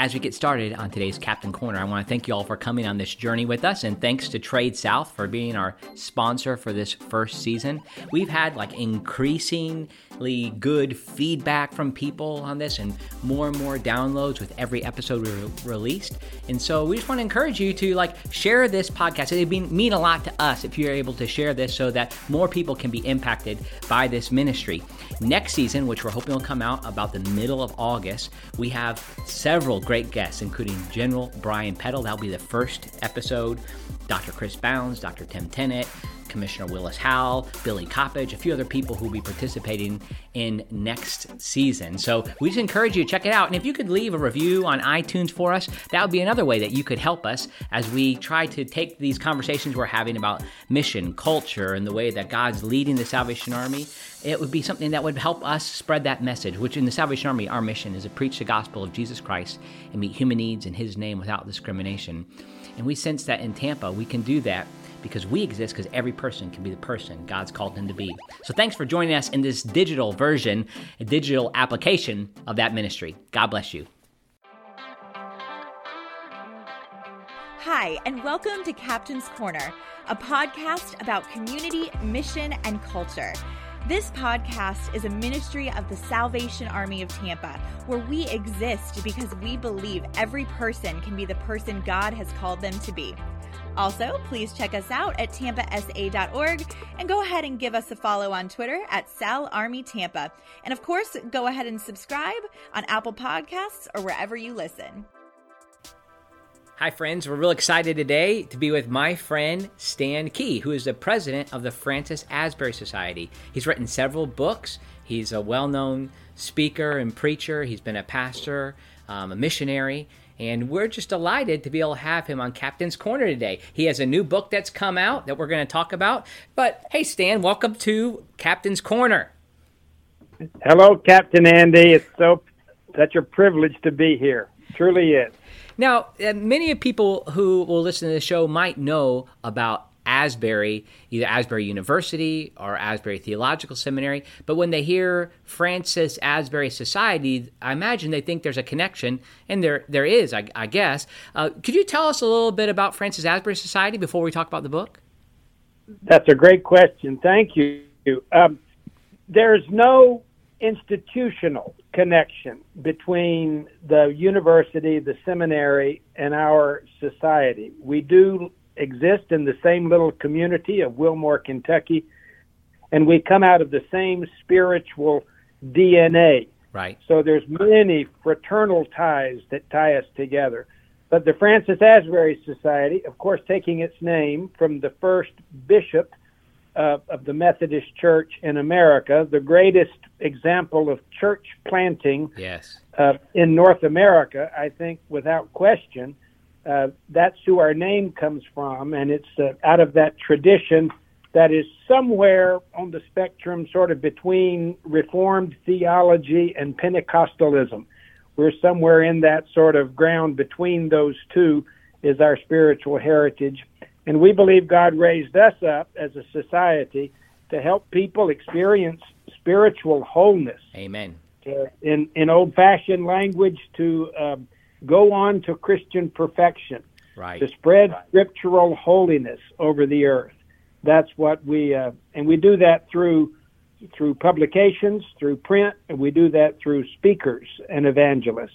As we get started on today's Captain Corner, I want to thank you all for coming on this journey with us, and thanks to Trade South for being our sponsor for this first season. We've had like increasingly good feedback from people on this, and more and more downloads with every episode we re- released. And so we just want to encourage you to like share this podcast. It would mean a lot to us if you're able to share this, so that more people can be impacted by this ministry. Next season, which we're hoping will come out about the middle of August, we have several great guests, including General Brian Peddle. That'll be the first episode. Dr. Chris Bounds, Dr. Tim Tennent, Commissioner Willis Howell, Billy Coppage, a few other people who will be participating in next season. So we just encourage you to check it out. And if you could leave a review on iTunes for us, that would be another way that you could help us as we try to take these conversations we're having about mission, culture, and the way that God's leading the Salvation Army. It would be something that would help us spread that message, which in the Salvation Army, our mission is to preach the gospel of Jesus Christ and meet human needs in His name without discrimination. And we sense that in Tampa, we can do that because we exist because every person can be the person God's called them to be. So thanks for joining us in this digital version, a digital application of that ministry. God bless you. Hi, and welcome to Captain's Corner, a podcast about community, mission, and culture. This podcast is a ministry of the Salvation Army of Tampa, where we exist because we believe every person can be the person God has called them to be. Also, please check us out at tampasa.org and go ahead and give us a follow on Twitter at Sal Army Tampa. And of course, go ahead and subscribe on Apple Podcasts or wherever you listen. Hi, friends. We're real excited today to be with my friend Stan Key, who is the president of the Francis Asbury Society. He's written several books. He's a well known speaker and preacher. He's been a pastor, um, a missionary, and we're just delighted to be able to have him on Captain's Corner today. He has a new book that's come out that we're going to talk about. But hey, Stan, welcome to Captain's Corner. Hello, Captain Andy. It's so such a privilege to be here. Truly is. Now, uh, many of people who will listen to the show might know about Asbury, either Asbury University or Asbury Theological Seminary. But when they hear Francis Asbury Society, I imagine they think there's a connection, and there there is, I, I guess. Uh, could you tell us a little bit about Francis Asbury Society before we talk about the book? That's a great question. Thank you. Um, there's no institutional connection between the university, the seminary, and our society. We do exist in the same little community of Wilmore, Kentucky, and we come out of the same spiritual DNA. Right. So there's many fraternal ties that tie us together. But the Francis Asbury Society, of course, taking its name from the first bishop uh, of the Methodist Church in America, the greatest example of church planting yes. uh, in North America, I think, without question. Uh, that's who our name comes from, and it's uh, out of that tradition that is somewhere on the spectrum, sort of between Reformed theology and Pentecostalism. We're somewhere in that sort of ground between those two, is our spiritual heritage. And we believe God raised us up as a society to help people experience spiritual wholeness. Amen. in in old fashioned language, to um, go on to Christian perfection, right. to spread scriptural holiness over the earth. That's what we uh, and we do that through through publications, through print, and we do that through speakers and evangelists.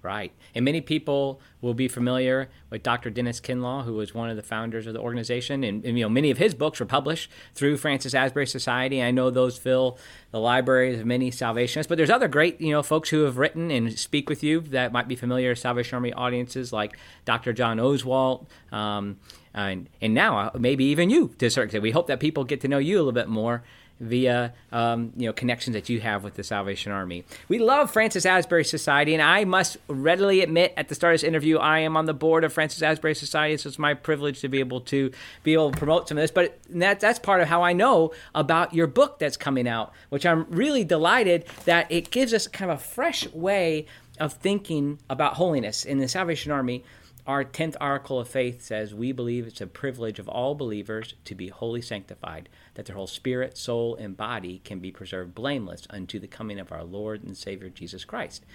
Right. And many people will be familiar with Dr. Dennis Kinlaw, who was one of the founders of the organization. And, and, you know, many of his books were published through Francis Asbury Society. I know those fill the libraries of many Salvationists. But there's other great, you know, folks who have written and speak with you that might be familiar to Salvation Army audiences, like Dr. John Oswalt. Um, and, and now uh, maybe even you to a certain extent. We hope that people get to know you a little bit more via um, you know connections that you have with the Salvation Army. We love Francis Asbury Society, and I must readily admit at the start of this interview, I am on the board of Francis Asbury Society, so it's my privilege to be able to be able to promote some of this. But that, that's part of how I know about your book that's coming out, which I'm really delighted that it gives us kind of a fresh way of thinking about holiness in the Salvation Army. Our 10th article of faith says, We believe it's a privilege of all believers to be wholly sanctified, that their whole spirit, soul, and body can be preserved blameless unto the coming of our Lord and Savior Jesus Christ.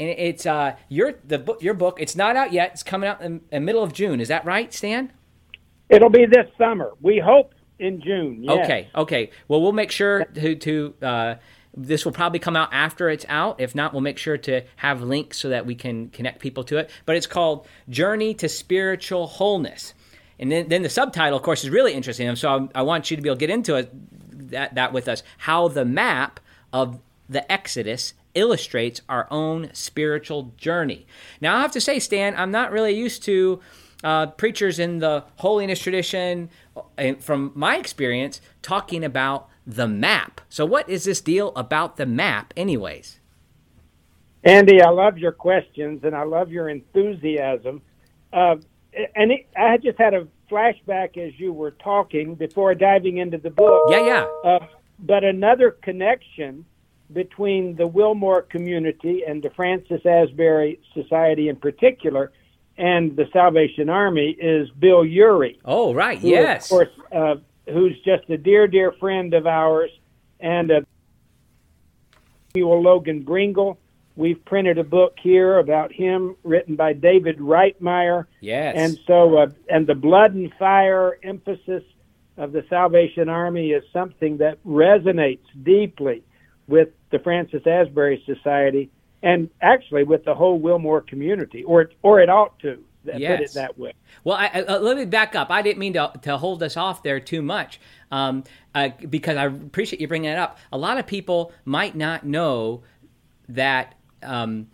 and it's uh, your the book your book. It's not out yet. It's coming out in the middle of June. Is that right, Stan? It'll be this summer. We hope in June. Yes. Okay, okay. Well, we'll make sure to to. Uh, this will probably come out after it's out. If not, we'll make sure to have links so that we can connect people to it. But it's called Journey to Spiritual Wholeness. And then, then the subtitle, of course, is really interesting. So I, I want you to be able to get into it, that, that with us. How the map of the Exodus illustrates our own spiritual journey. Now, I have to say, Stan, I'm not really used to uh, preachers in the holiness tradition, uh, from my experience, talking about the map. So, what is this deal about the map, anyways? Andy, I love your questions and I love your enthusiasm. Uh, and it, I just had a flashback as you were talking before diving into the book. Yeah, yeah. Uh, but another connection between the Wilmore community and the Francis Asbury Society in particular and the Salvation Army is Bill Ury. Oh, right. Yes. Of course, uh, who's just a dear, dear friend of ours, and Samuel Logan Brengle. We've printed a book here about him, written by David Rightmire. Yes. And so, uh, and the blood and fire emphasis of the Salvation Army is something that resonates deeply with the Francis Asbury Society and actually with the whole Wilmore community, or or it ought to yes. put it that way. Well, I, uh, let me back up. I didn't mean to, to hold us off there too much um, uh, because I appreciate you bringing that up. A lot of people might not know that um,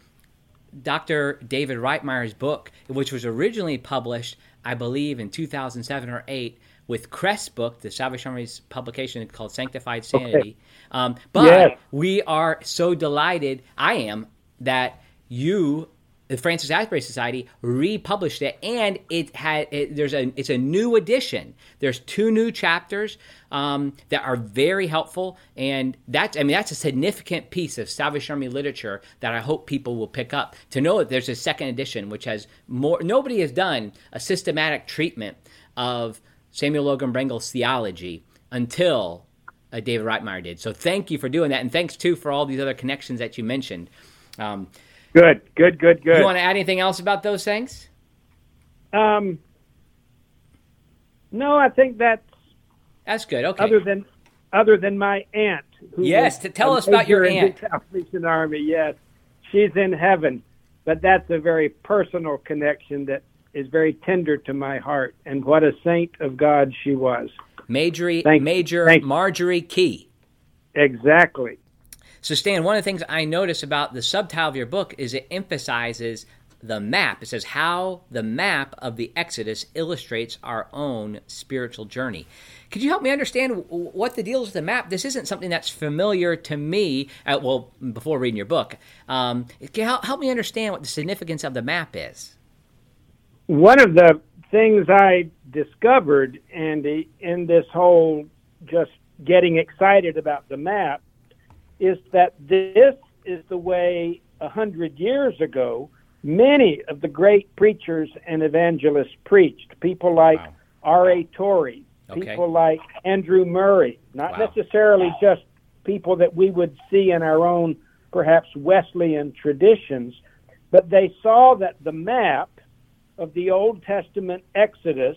Dr. David Rightmire's book, which was originally published, I believe, in 2007 or 8 with Crest book, the Salvation Army's publication called Sanctified Sanity. Okay. Um, but yes. we are so delighted, I am, that you the Francis Asbury Society republished it, and it had it, there's a it's a new edition. There's two new chapters um, that are very helpful, and that's I mean that's a significant piece of Salvation Army literature that I hope people will pick up to know that there's a second edition which has more. Nobody has done a systematic treatment of Samuel Logan Brengle's theology until uh, David Rightmire did. So thank you for doing that, and thanks too for all these other connections that you mentioned. Um, Good, good, good, good. You want to add anything else about those things? Um, no, I think that's that's good. Okay. Other than other than my aunt. yes, to tell us about your aunt. Salvation Army. Yes, she's in heaven, but that's a very personal connection that is very tender to my heart. And what a saint of God she was. Major, Major Marjorie Key. Exactly. So, Stan, one of the things I notice about the subtitle of your book is it emphasizes the map. It says how the map of the Exodus illustrates our own spiritual journey. Could you help me understand what the deal is with the map? This isn't something that's familiar to me. Uh, well, before reading your book, um, can help, help me understand what the significance of the map is. One of the things I discovered, Andy, in this whole just getting excited about the map is that this is the way a hundred years ago many of the great preachers and evangelists preached. People like wow. R.A. Torrey, okay. people like Andrew Murray, not wow. necessarily just people that we would see in our own perhaps Wesleyan traditions, but they saw that the map of the Old Testament Exodus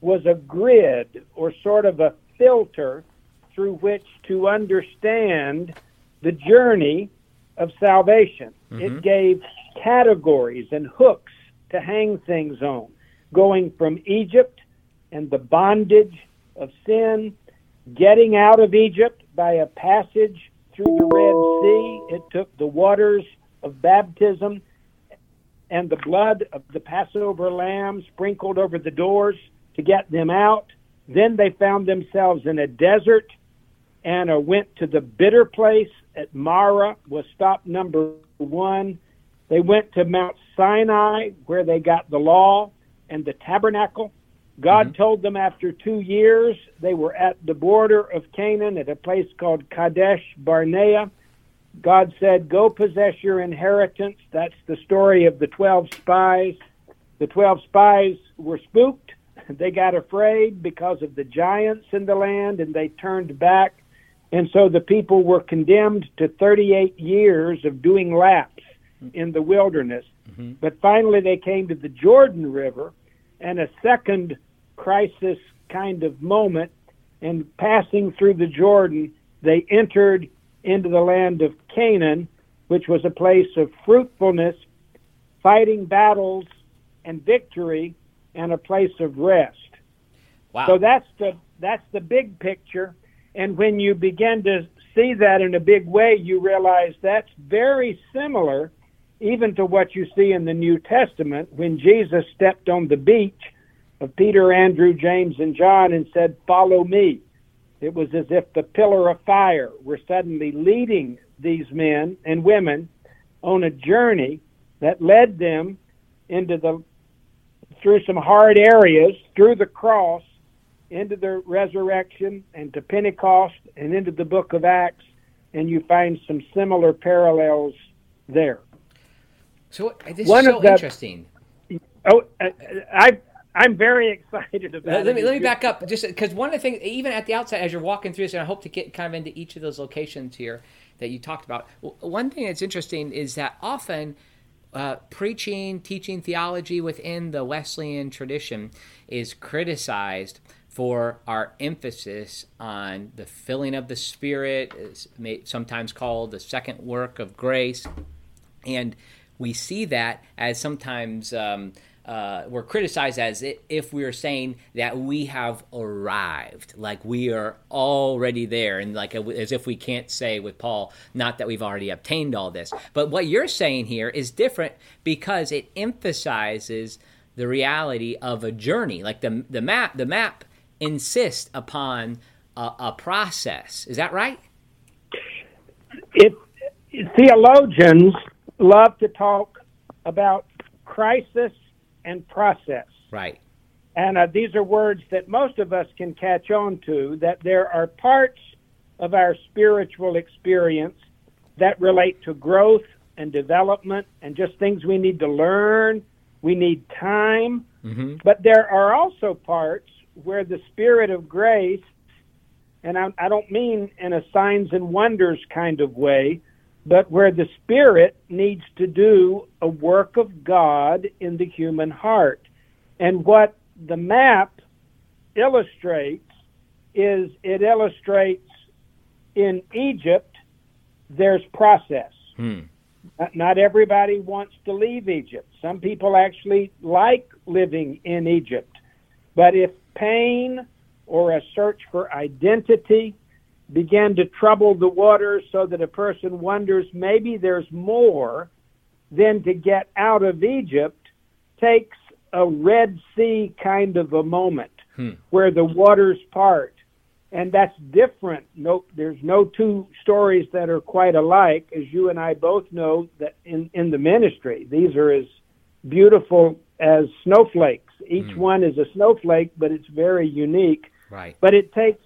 was a grid or sort of a filter through which to understand the journey of salvation. Mm-hmm. It gave categories and hooks to hang things on, going from Egypt and the bondage of sin, getting out of Egypt by a passage through the Red Sea. It took the waters of baptism and the blood of the Passover lamb sprinkled over the doors to get them out. Then they found themselves in a desert uh, went to the bitter place at Marah was stop number one. They went to Mount Sinai where they got the law and the tabernacle. God mm-hmm. told them after two years they were at the border of Canaan at a place called Kadesh Barnea. God said, Go possess your inheritance. That's the story of the 12 spies. The 12 spies were spooked. They got afraid because of the giants in the land and they turned back. And so the people were condemned to 38 years of doing laps in the wilderness. Mm-hmm. But finally, they came to the Jordan River, and a second crisis kind of moment. And passing through the Jordan, they entered into the land of Canaan, which was a place of fruitfulness, fighting battles, and victory, and a place of rest. Wow. So that's the that's the big picture. And when you begin to see that in a big way, you realize that's very similar even to what you see in the New Testament when Jesus stepped on the beach of Peter, Andrew, James, and John and said, Follow me. It was as if the pillar of fire were suddenly leading these men and women on a journey that led them into the through some hard areas, through the cross, into the resurrection and to Pentecost and into the book of Acts, and you find some similar parallels there. So uh, this One is so the, interesting. Oh, uh, uh, I, I'm very excited about let, Let me let me back up just because one of the things, even at the outset, as you're walking through this, and I hope to get kind of into each of those locations here that you talked about. One thing that's interesting is that often. Uh, preaching, teaching theology within the Wesleyan tradition is criticized for our emphasis on the filling of the Spirit, sometimes called the second work of grace. And we see that as sometimes um, uh, we're criticized as if we are saying that we have arrived, like we are already there, and like as if we can't say with Paul, not that we've already obtained all this. But what you're saying here is different because it emphasizes the reality of a journey, like the the map. The map insist upon a, a process. Is that right? It, theologians love to talk about crisis and process. Right. And uh, these are words that most of us can catch on to that there are parts of our spiritual experience that relate to growth and development and just things we need to learn. We need time. Mm-hmm. But there are also parts where the Spirit of grace, and I, I don't mean in a signs and wonders kind of way, but where the Spirit needs to do a work of God in the human heart. And what the map illustrates is it illustrates in Egypt, there's process. Hmm. Not everybody wants to leave Egypt. Some people actually like living in Egypt. But if pain or a search for identity begin to trouble the waters so that a person wonders maybe there's more than to get out of Egypt takes a Red Sea kind of a moment hmm. where the waters part. And that's different. No, there's no two stories that are quite alike, as you and I both know that in, in the ministry. These are as beautiful as snowflakes each mm. one is a snowflake, but it's very unique. Right. But it takes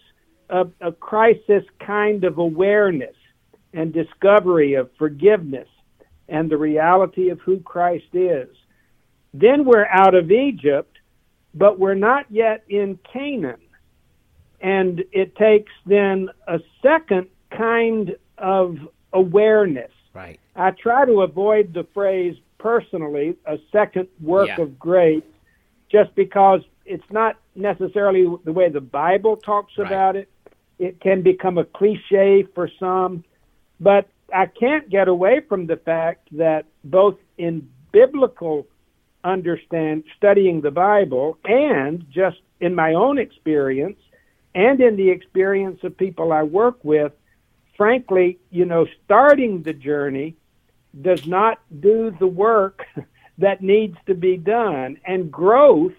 a, a crisis kind of awareness and discovery of forgiveness and the reality of who Christ is. Then we're out of Egypt, but we're not yet in Canaan. And it takes then a second kind of awareness. Right. I try to avoid the phrase personally, a second work yeah. of grace, just because it's not necessarily the way the Bible talks right. about it. It can become a cliche for some, but I can't get away from the fact that both in biblical understand studying the Bible and just in my own experience and in the experience of people I work with, frankly, you know, starting the journey does not do the work that needs to be done. And growth,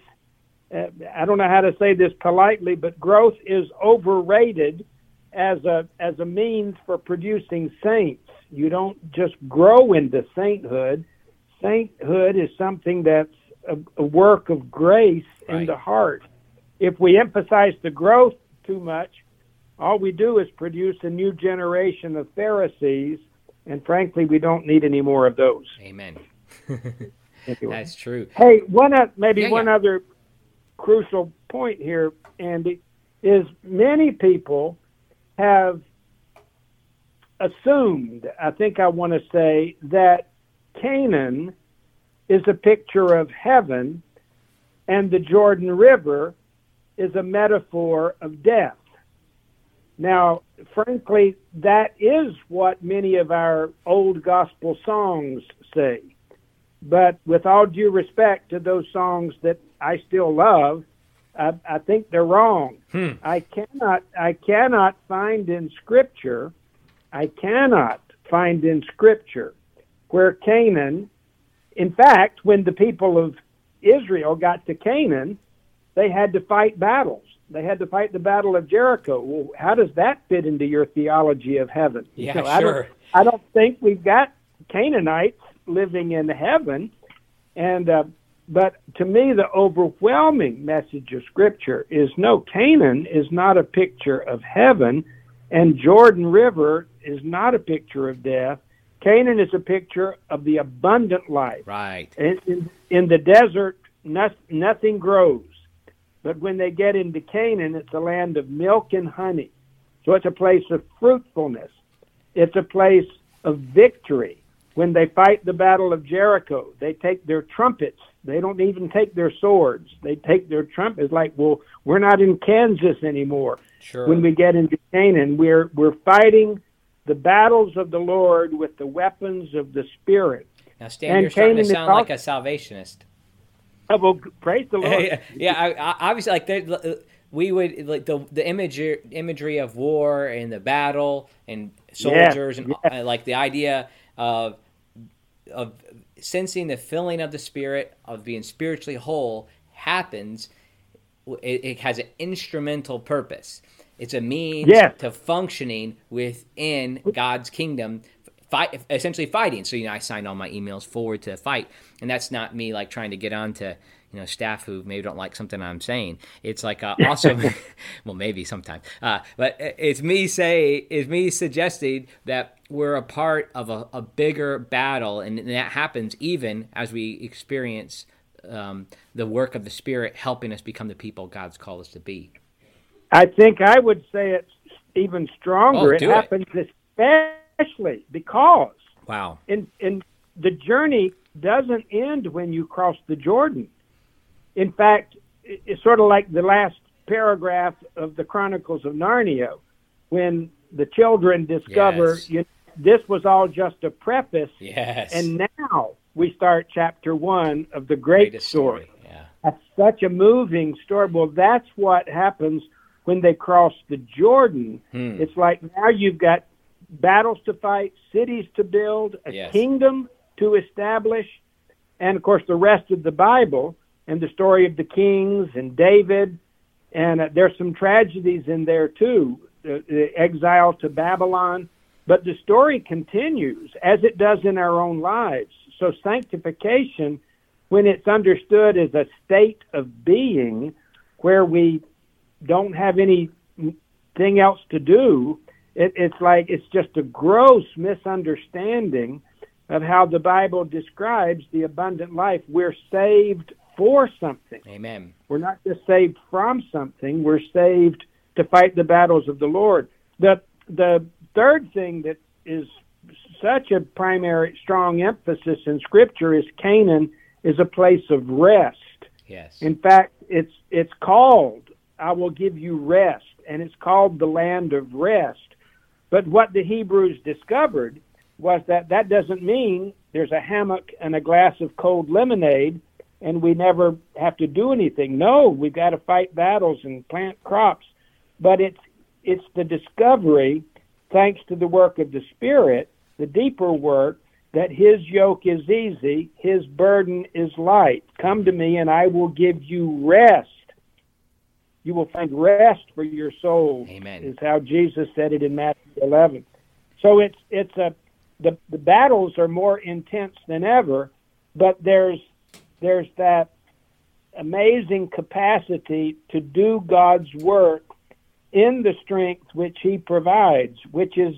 uh, I don't know how to say this politely, but growth is overrated as a as a means for producing saints. You don't just grow into sainthood. Sainthood is something that's a, a work of grace right. in the heart. If we emphasize the growth too much, all we do is produce a new generation of Pharisees, and frankly, we don't need any more of those. Amen. That's true. Hey, one uh, maybe yeah, one yeah. other crucial point here, Andy, is many people have assumed, I think I want to say, that Canaan is a picture of heaven, and the Jordan River is a metaphor of death. Now, frankly, that is what many of our old gospel songs say. But with all due respect to those songs that I still love, I, I think they're wrong. Hmm. I cannot I cannot find in Scripture, I cannot find in Scripture where Canaan, in fact, when the people of Israel got to Canaan, they had to fight battles. They had to fight the Battle of Jericho. Well, how does that fit into your theology of heaven? Yeah, You know, I sure. don't, I don't think we've got Canaanites living in heaven, and uh, but to me, the overwhelming message of Scripture is no. Canaan is not a picture of heaven, and Jordan River is not a picture of death. Canaan is a picture of the abundant life. Right. In, in, in the desert, no, nothing grows. But when they get into Canaan, it's a land of milk and honey. So it's a place of fruitfulness. It's a place of victory. When they fight the Battle of Jericho, they take their trumpets. They don't even take their swords. They take their trumpets like, well, we're not in Kansas anymore. Sure. When we get into Canaan, we're we're fighting the battles of the Lord with the weapons of the Spirit. now, Stan, and you're starting to Canaan sound like a salvationist. Oh, well, praise the Lord. yeah, yeah I, I, obviously, like we would like the the imagery imagery of war and the battle and soldiers and uh, like the idea of of sensing the filling of the spirit of being spiritually whole happens. It, it has an instrumental purpose. It's a means to functioning within God's kingdom, fight essentially fighting. So you know, I signed all my emails forward to fight, and that's not me like trying to get on to you know staff who maybe don't like something I'm saying. It's like uh, also, well, maybe sometimes, uh, but it's me say it's me suggesting that we're a part of a, a bigger battle, and that happens even as we experience um, the work of the Spirit helping us become the people God's called us to be. I think I would say it's even stronger. Oh, it it. happens especially because Wow. in in the journey doesn't end when you cross the Jordan. In fact, it's sort of like the last paragraph of the Chronicles of Narnia, when the children discover Yes. you, this was all just a preface, Yes. and now we start chapter one of the great Greatest story. Yeah. That's such a moving story. Well, that's what happens when they cross the Jordan. Hmm. It's like now you've got battles to fight, cities to build, a Yes. kingdom to establish, and of course the rest of the Bible and the story of the kings and David. And uh, there's some tragedies in there too, the, exile to Babylon. But the story continues as it does in our own lives. So sanctification, when it's understood as a state of being where we don't have anything else to do, it, it's like it's just a gross misunderstanding of how the Bible describes the abundant life. We're saved for something. Amen. We're not just saved from something. We're saved to fight the battles of the Lord. The the third thing that is such a primary strong emphasis in Scripture is Canaan is a place of rest. Yes. In fact, it's it's called I will give you rest, and it's called the land of rest. But what the Hebrews discovered was that that doesn't mean there's a hammock and a glass of cold lemonade and we never have to do anything. No, we've got to fight battles and plant crops. But it's it's the discovery, thanks to the work of the Spirit, the deeper work, that his yoke is easy, his burden is light. Come to me and I will give you rest. You will find rest for your soul. Amen. Is how Jesus said it in Matthew 11. So it's it's a the the battles are more intense than ever, but there's there's that amazing capacity to do God's work in the strength which He provides, which is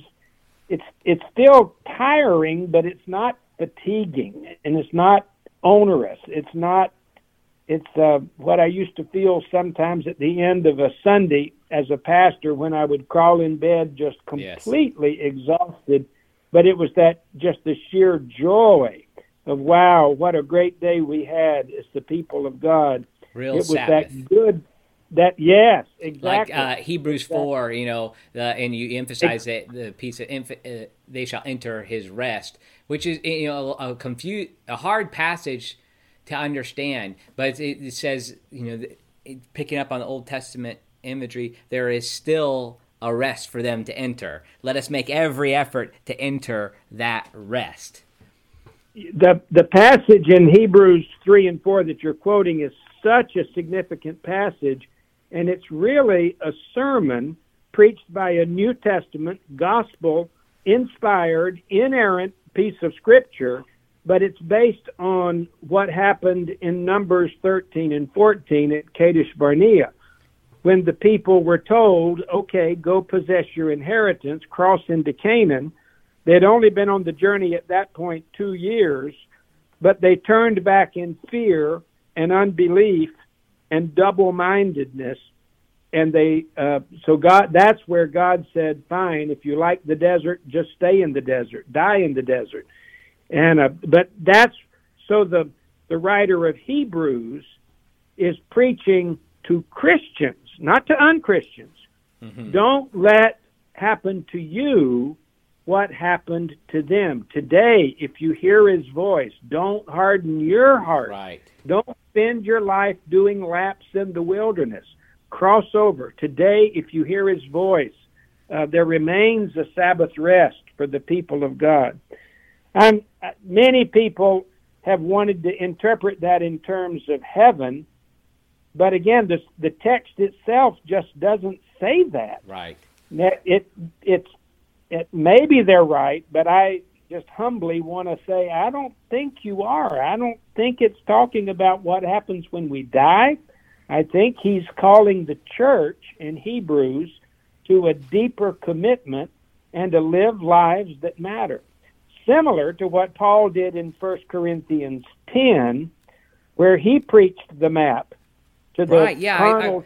it's it's still tiring, but it's not fatiguing and it's not onerous. It's not it's uh, what I used to feel sometimes at the end of a Sunday as a pastor when I would crawl in bed just Yes. completely exhausted, but it was that just the sheer joy of wow, what a great day we had as the people of God. Real it was Sabbath. that good that yes, like exactly. uh, Hebrews four, you know, the, and you emphasize that the piece of inf- uh, they shall enter his rest, which is you know a, confuse a hard passage to understand, but it, it says you know it, picking up on the Old Testament imagery, there is still a rest for them to enter. Let us make every effort to enter that rest. The the passage in Hebrews three and four that you're quoting is such a significant passage, and it's really a sermon preached by a New Testament gospel inspired, inerrant piece of scripture, but it's based on what happened in Numbers 13 and 14 at Kadesh Barnea. When the people were told, okay, go possess your inheritance, cross into Canaan, they had only been on the journey at that point two years, but they turned back in fear and unbelief and double mindedness. And they, uh, so God, that's where God said, fine, if you like the desert, just stay in the desert, die in the desert. And, uh, but that's, so the, the writer of Hebrews is preaching to Christians, not to unchristians. Mm-hmm. Don't let happen to you what happened to them. Today, if you hear his voice, don't harden your heart. Right. Don't spend your life doing laps in the wilderness. Cross over. Today, if you hear his voice, uh, there remains a Sabbath rest for the people of God. And uh, many people have wanted to interpret that in terms of heaven, but again, the, the text itself just doesn't say that. Right. It, it it's it, maybe they're right, but I just humbly want to say I don't think you are. I don't think it's talking about what happens when we die. I think he's calling the church in Hebrews to a deeper commitment and to live lives that matter. Similar to what Paul did in 1 Corinthians 10, where he preached the map to the Right, yeah, I- I- carnal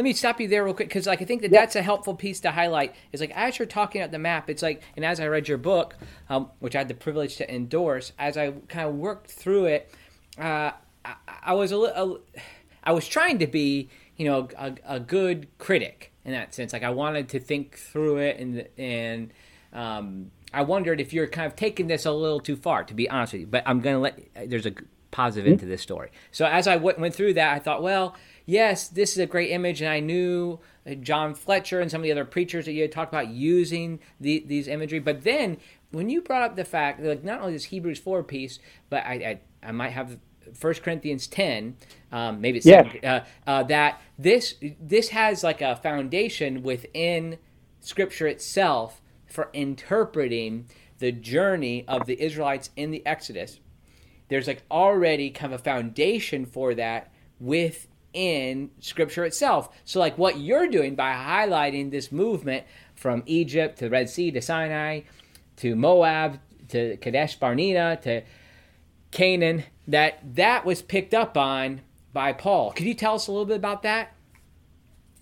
Let me stop you there real quick because, like, I think that Yeah. that's a helpful piece to highlight. Is like as you're talking about the map, it's like, and as I read your book, um, which I had the privilege to endorse, as I kind of worked through it, uh, I, I was a little, I was trying to be, you know, a, a good critic in that sense. Like I wanted to think through it, and and um, I wondered if you're kind of taking this a little too far, to be honest with you. But I'm gonna let there's a positive into this story. So as I w- went through that, I thought, well, yes, this is a great image, and I knew uh, John Fletcher and some of the other preachers that you had talked about using the, these imagery. But then when you brought up the fact, that like not only this Hebrews four piece, but I I, I might have. 1 Corinthians 10, um, maybe it's Yes. second, uh, uh, that this this has like a foundation within Scripture itself for interpreting the journey of the Israelites in the Exodus there's like already kind of a foundation for that within scripture itself. So like what you're doing by highlighting this movement from Egypt to the Red Sea to Sinai to Moab to Kadesh Barnea to Canaan that that was picked up on by Paul. Could you tell us a little bit about that?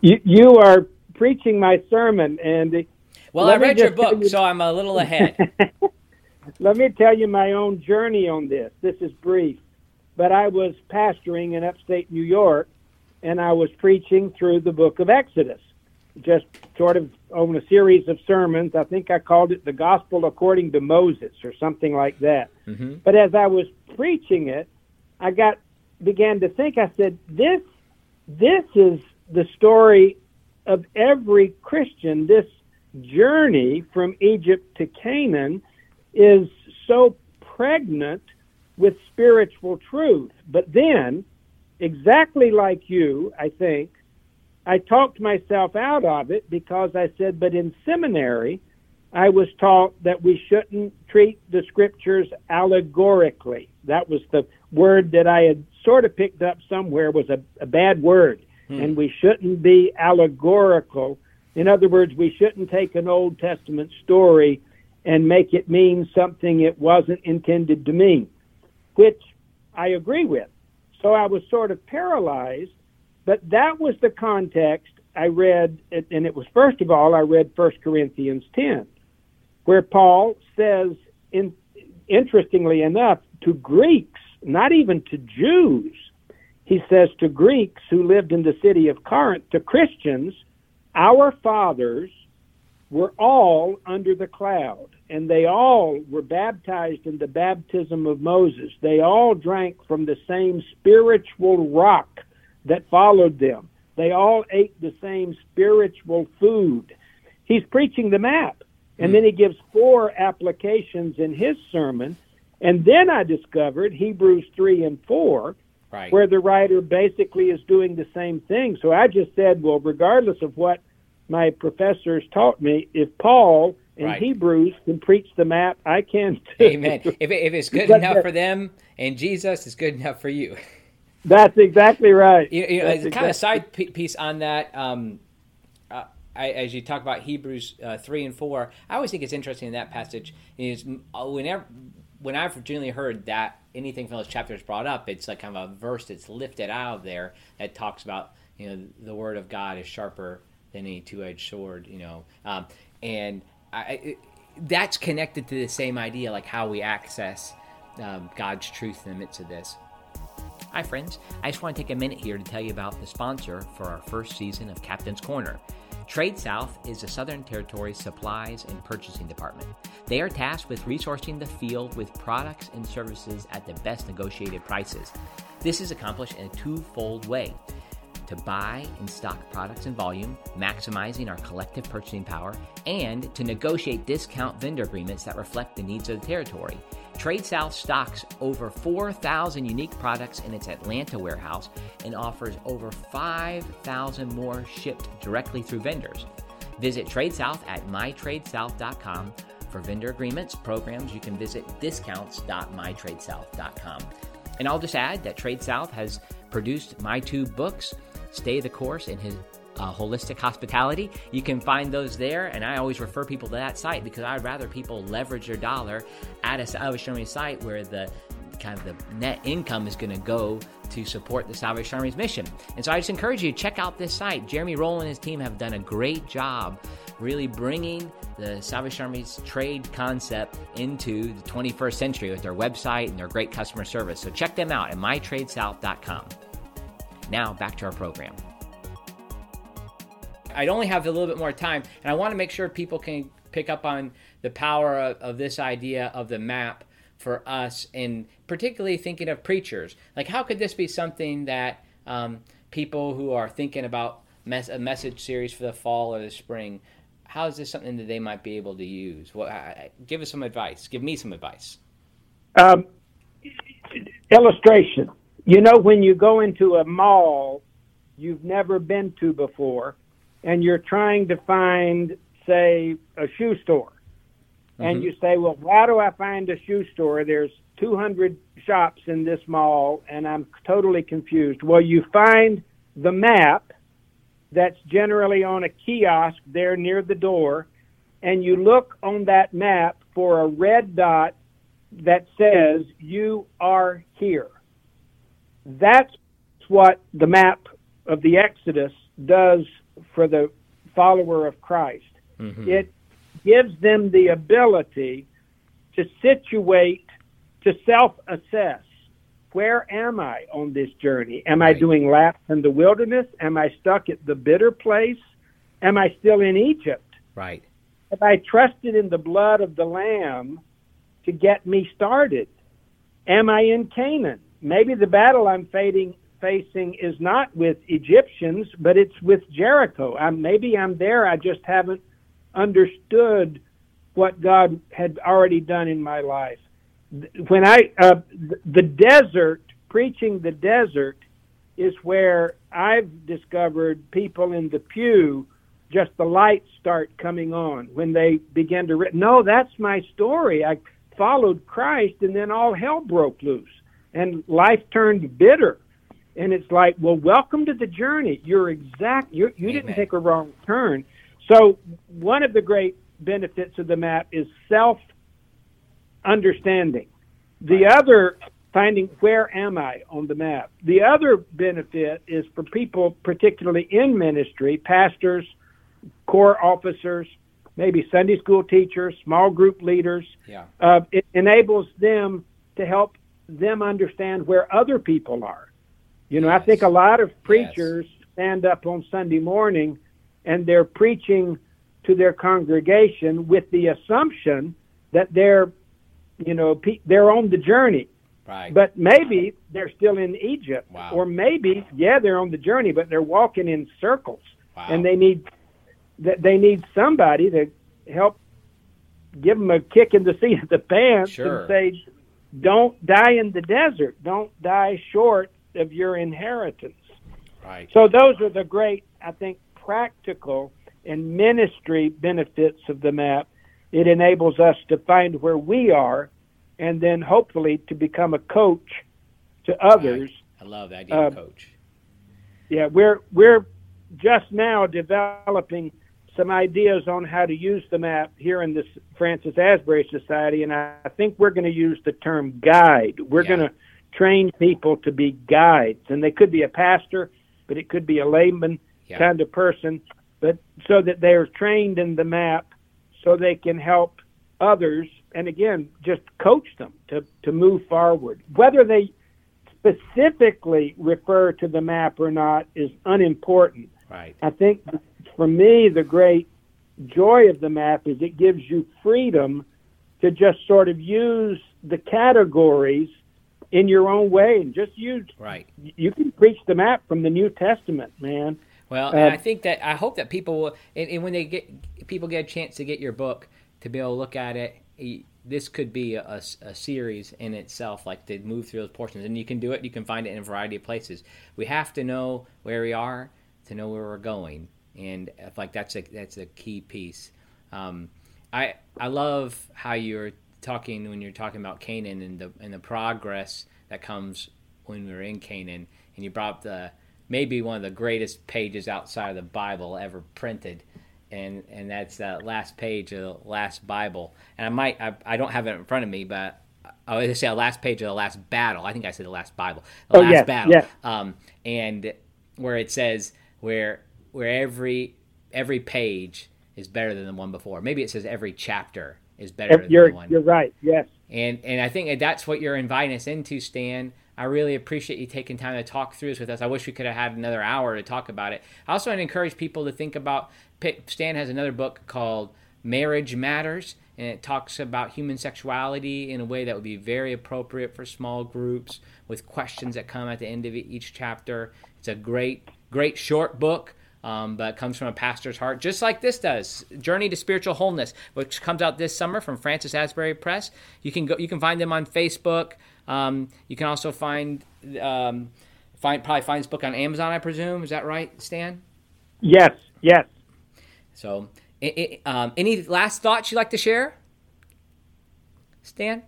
You, you are preaching my sermon, Andy. Well, I read your book, you- so I'm a little ahead. Let me tell you my own journey on this. This is brief, but I was pastoring in upstate New York, and I was preaching through the book of Exodus, just sort of on a series of sermons. I think I called it the Gospel According to Moses or something like that. hmm But as I was preaching it, I got began to think. I said, "This, this is the story of every Christian. This journey from Egypt to Canaan is so pregnant with spiritual truth. But then, exactly like you, I think, I talked myself out of it because I said, but in seminary, I was taught that we shouldn't treat the scriptures allegorically. That was the word that I had sort of picked up somewhere was a, a bad word. Hmm. And we shouldn't be allegorical. In other words, we shouldn't take an Old Testament story and make it mean something it wasn't intended to mean, which I agree with. So I was sort of paralyzed, but that was the context I read, and it was first of all, I read 1 Corinthians 10, where Paul says, in, interestingly enough, to Greeks, not even to Jews. He says to Greeks who lived in the city of Corinth, to Christians, our fathers were all under the cloud, and they all were baptized in the baptism of Moses. They all drank from the same spiritual rock that followed them. They all ate the same spiritual food. He's preaching the map. And hmm. then he gives four applications in his sermon. And then I discovered Hebrews 3 and 4, Right. where the writer basically is doing the same thing. So I just said, well, regardless of what my professors taught me, if Paul in Right. Hebrews can preach the map, I can too. Amen. If, if it's good enough that- for them and Jesus, it's good enough for you. That's exactly right. You, you know, a kind of side piece on that, um, uh, I, as you talk about Hebrews uh, three and four, I always think it's interesting in that passage is uh, whenever when I've generally heard that anything from those chapters brought up, it's like kind of a verse that's lifted out of there that talks about you know the word of God is sharper any two edged sword, you know, um, and I, it, that's connected to the same idea, like how we access um, God's truth in the midst of this. Hi, friends. I just want to take a minute here to tell you about the sponsor for our first season of Captain's Corner. Trade South is the Southern Territory supplies and purchasing department. They are tasked with resourcing the field with products and services at the best negotiated prices. This is accomplished in a twofold way to buy and stock products in volume, maximizing our collective purchasing power, and to negotiate discount vendor agreements that reflect the needs of the territory. Trade South stocks over 4,000 unique products in its Atlanta warehouse and offers over 5,000 more shipped directly through vendors. Visit Trade South at mytradesouth.com for vendor agreements, programs. You can visit discounts.mytradesouth.com. And I'll just add that Trade South has produced my two books, Stay the Course and his uh, Holistic Hospitality. You can find those there, and I always refer people to that site because I'd rather people leverage their dollar at a Salvation Army site where the kind of the net income is going to go to support the Salvation Army's mission. And so I just encourage you to check out this site. Jeremy Roll and his team have done a great job really bringing the Salvation Army's trade concept into the 21st century with their website and their great customer service. So check them out at mytradesouth.com. Now back to our program. I'd only have a little bit more time, and I want to make sure people can pick up on the power of, of this idea of the map for us, and particularly thinking of preachers. Like, how could this be something that um, people who are thinking about mes- a message series for the fall or the spring, how is this something that they might be able to use? Well, I, I- give us some advice. Give me some advice. Um, illustration. You know, when you go into a mall you've never been to before, and you're trying to find, say, a shoe store, and Mhm. you say, "Well, how do I find a shoe store? There's 200 shops in this mall, and I'm totally confused." Well, you find the map that's generally on a kiosk there near the door, and you look on that map for a red dot that says you are here. That's what the map of the Exodus does for the follower of Christ. Mhm. It gives them the ability to situate, to self assess. Where am I on this journey? Am I Right. doing laps in the wilderness? Am I stuck at the bitter place? Am I still in Egypt? Right. Have I trusted in the blood of the Lamb to get me started? Am I in Canaan? Maybe the battle I'm facing, facing is not with Egyptians, but it's with Jericho. I'm, maybe I'm there. I just haven't understood what God had already done in my life. When I uh, the desert, preaching the desert, is where I've discovered people in the pew just the lights start coming on when they begin to re- no that's my story i followed christ and then all hell broke loose and life turned bitter and it's like well welcome to the journey you're exact you're, you didn't take a wrong turn so one of the great benefits of the map is self understanding the other finding where am I on the map. The other benefit is for people, particularly in ministry, pastors, corps officers, maybe Sunday school teachers, small group leaders. Yeah. Uh, it enables them to help them understand where other people are. You know, yes. I think a lot of preachers yes. stand up on Sunday morning and they're preaching to their congregation with the assumption that they're, you know, they're on the journey. Right. But maybe they're still in Egypt, wow. or maybe yeah, they're on the journey, but they're walking in circles, wow. and they need that they need somebody to help give them a kick in the seat of the pants sure. and say, "Don't die in the desert. Don't die short of your inheritance." Right. So those are the great, I think, practical and ministry benefits of the map. It enables us to find where we are and then hopefully to become a coach to others. I love that idea, uh, coach. Yeah, we're we're just now developing some ideas on how to use the map here in the Francis Asbury Society, and I think we're going to use the term guide. We're yeah. going to train people to be guides, and they could be a pastor, but it could be a layman yeah. kind of person, but so that they're trained in the map, so they can help others and again, just coach them to, to move forward. Whether they specifically refer to the map or not is unimportant. Right. I think for me, the great joy of the map is it gives you freedom to just sort of use the categories in your own way and just use right you can preach the map from the new testament man well uh, i think that i hope that people will and, and when they get people get a chance to get your book to be able to look at it this could be a, a, series in itself, like to move through those portions. And you can do it. You can find it in a variety of places. We have to know where we are to know where we're going, and like that's a that's a key piece. Um, I I love how you're talking when you're talking about Canaan and the and the progress that comes when we're in Canaan, and you brought up the maybe one of the greatest pages outside of the Bible ever printed and and that's that last page of the last Bible. And I might I, I don't have it in front of me, but I was say the last page of the last battle. I think I said the last Bible, the oh, last yes, battle. Yes. Um, and where it says where where every every page is better than the one before. Maybe it says every chapter is better you're, than the one. You're right. Yes. And and I think that's what you're inviting us into, Stan. I really appreciate you taking time to talk through this with us. I wish we could have had another hour to talk about it. I also want to encourage people to think about. Stan has another book called Marriage Matters, and it talks about human sexuality in a way that would be very appropriate for small groups with questions that come at the end of each chapter. It's a great, great short book. Um, but comes from a pastor's heart, just like this does. Journey to Spiritual Wholeness, which comes out this summer from Francis Asbury Press. You can go, you can find them on Facebook. Um, you can also find um, find probably find this book on Amazon. I presume is that right, Stan? Yes, yes. So, it, it, um, any last thoughts you'd like to share, Stan?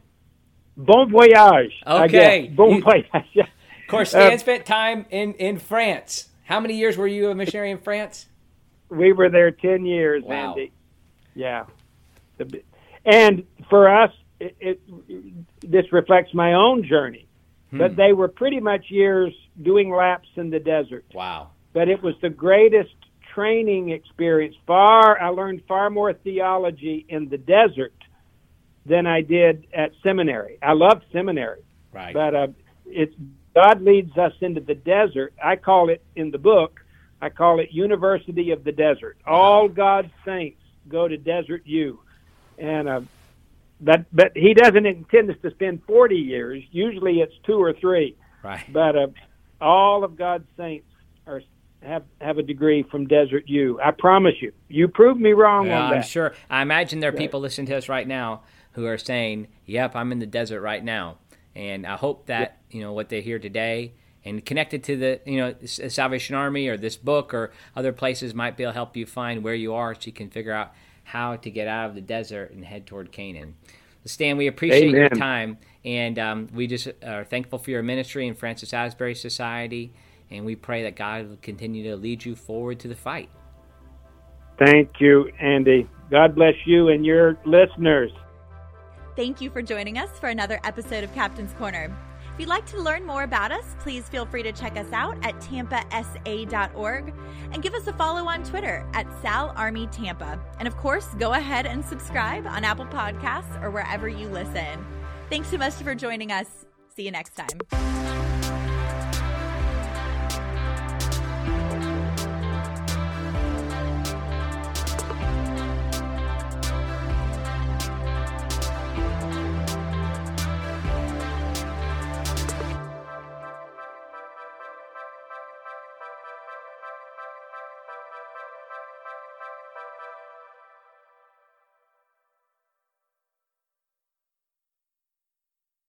Bon voyage. Okay. Bon voyage. of course, Stan uh, spent time in in France. How many years were you a missionary in France? We were there ten years, wow. Andy. Yeah. And for us, it, it, this reflects my own journey. Hmm. But they were pretty much years doing laps in the desert. Wow. But it was the greatest training experience. Far I learned far more theology in the desert than I did at seminary. I loved seminary. Right. But uh, it's God leads us into the desert. I call it in the book, I call it University of the Desert. All God's saints go to Desert U. And uh, but but he doesn't intend us to spend 40 years. Usually it's two or three. Right. But uh, all of God's saints are have have a degree from Desert U. I promise you. You proved me wrong well, on that. I'm sure. I imagine there are people listening to us right now who are saying, "Yep, I'm in the desert right now." And I hope that you know what they hear today and connected to the you know Salvation Army or this book or other places might be able to help you find where you are so you can figure out how to get out of the desert and head toward Canaan. Stan, we appreciate Amen. your time, and um, we just are thankful for your ministry in Francis Asbury Society, and we pray that God will continue to lead you forward to the fight. Thank you, Andy. God bless you and your listeners. Thank you for joining us for another episode of Captain's Corner. If you'd like to learn more about us, please feel free to check us out at tampasa.org and give us a follow on Twitter at Sal Army Tampa. And of course, go ahead and subscribe on Apple Podcasts or wherever you listen. Thanks so much for joining us. See you next time.